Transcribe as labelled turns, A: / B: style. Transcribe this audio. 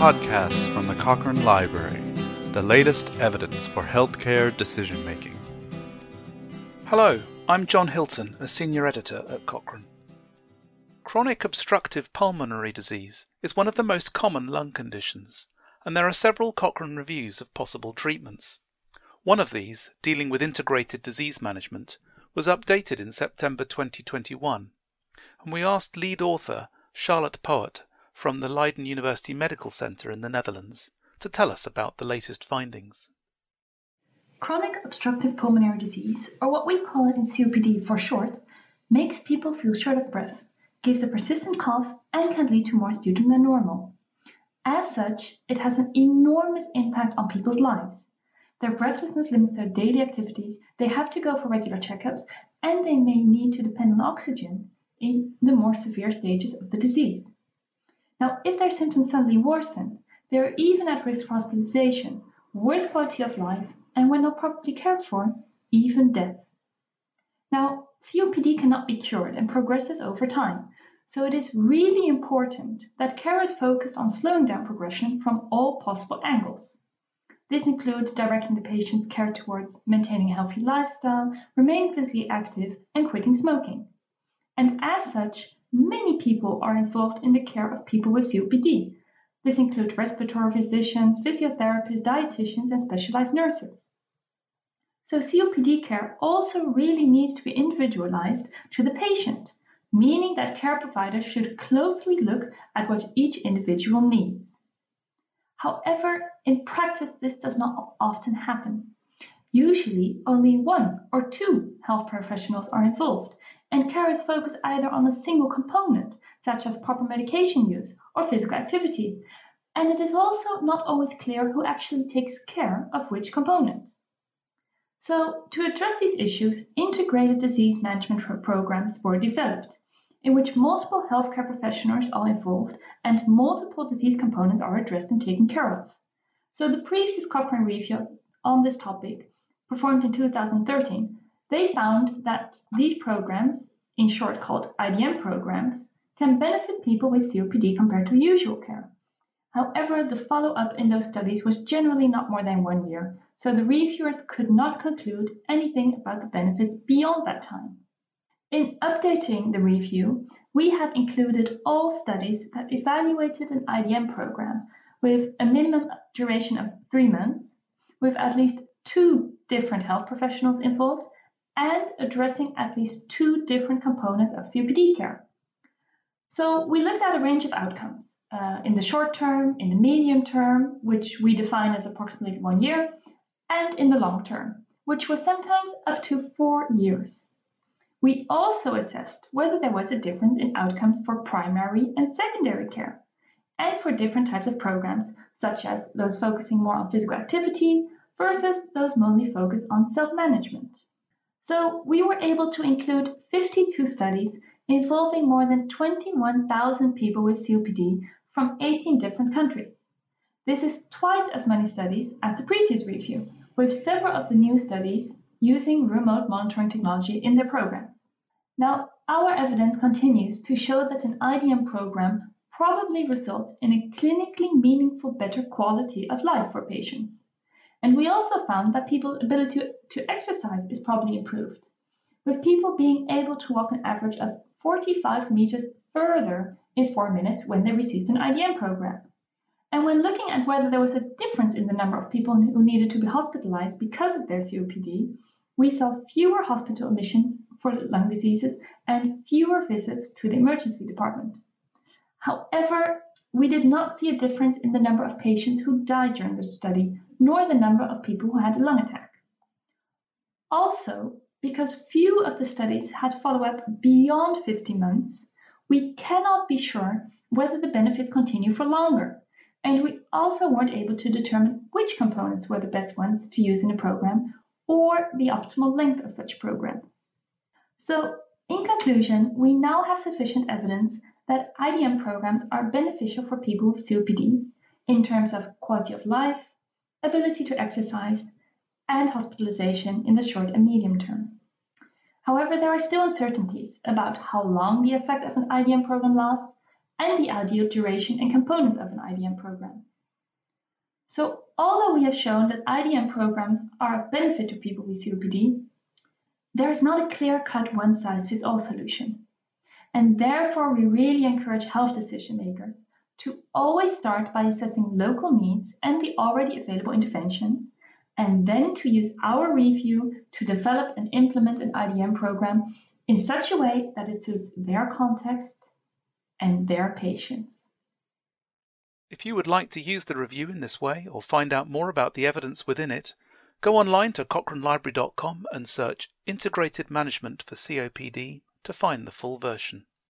A: podcasts from the Cochrane Library, the latest evidence for healthcare decision making.
B: Hello, I'm John Hilton, a senior editor at Cochrane. Chronic obstructive pulmonary disease is one of the most common lung conditions, and there are several Cochrane reviews of possible treatments. One of these, dealing with integrated disease management, was updated in September 2021, and we asked lead author Charlotte Poot from the Leiden University Medical Center in the Netherlands to tell us about the latest findings.
C: Chronic obstructive pulmonary disease, or what we call it in COPD for short, makes people feel short of breath, gives a persistent cough, and can lead to more sputum than normal. As such, it has an enormous impact on people's lives. Their breathlessness limits their daily activities, they have to go for regular checkups, and they may need to depend on oxygen in the more severe stages of the disease. Now, if their symptoms suddenly worsen, they are even at risk for hospitalization, worse quality of life, and when not properly cared for, even death. Now, COPD cannot be cured and progresses over time, so it is really important that care is focused on slowing down progression from all possible angles. This includes directing the patient's care towards maintaining a healthy lifestyle, remaining physically active, and quitting smoking. And as such, many people are involved in the care of people with COPD. This includes respiratory physicians, physiotherapists, dietitians, and specialized nurses. So COPD care also really needs to be individualized to the patient, meaning that care providers should closely look at what each individual needs. However, in practice, this does not often happen. Usually, only one or two health professionals are involved, and care is focused either on a single component, such as proper medication use or physical activity, and it is also not always clear who actually takes care of which component. So, to address these issues, integrated disease management programs were developed in which multiple healthcare professionals are involved and multiple disease components are addressed and taken care of. So the previous Cochrane review on this topic, performed in 2013, they found that these programs, in short called IDM programs, can benefit people with COPD compared to usual care. However, the follow up in those studies was generally not more than one year, so the reviewers could not conclude anything about the benefits beyond that time. In updating the review, we have included all studies that evaluated an IDM program with a minimum duration of three months, with at least two different health professionals involved, and addressing at least two different components of COPD care. So we looked at a range of outcomes uh, in the short term, in the medium term, which we define as approximately one year, and in the long term, which was sometimes up to four years. We also assessed whether there was a difference in outcomes for primary and secondary care, and for different types of programs, such as those focusing more on physical activity versus those mainly focused on self management. So, we were able to include 52 studies involving more than 21,000 people with COPD from 18 different countries. This is twice as many studies as the previous review, with several of the new studies using remote monitoring technology in their programs. Now, our evidence continues to show that an IDM program probably results in a clinically meaningful better quality of life for patients. And we also found that people's ability to, exercise is probably improved, with people being able to walk an average of 45 meters further in four minutes when they received an IDM program. And when looking at whether there was a difference in the number of people who needed to be hospitalized because of their COPD, we saw fewer hospital admissions for lung diseases and fewer visits to the emergency department. However, we did not see a difference in the number of patients who died during the study, nor the number of people who had a lung attack. Also, because few of the studies had follow up beyond 50 months, we cannot be sure whether the benefits continue for longer and we also weren't able to determine which components were the best ones to use in a program or the optimal length of such a program. So, in conclusion, we now have sufficient evidence that IDM programs are beneficial for people with COPD in terms of quality of life, ability to exercise, and hospitalization in the short and medium term. However, there are still uncertainties about how long the effect of an IDM program lasts and the ideal duration and components of an IDM program, So, although we have shown that IDM programs are of benefit to people with COPD, there is not a clear cut one size fits all solution. And therefore, we really encourage health decision makers to always start by assessing local needs and the already available interventions, and then to use our review to develop and implement an IDM program in such a way that it suits their context and their patients.
B: If you would like to use the review in this way or find out more about the evidence within it, go online to cochranelibrary.com and search Integrated Management for COPD to find the full version.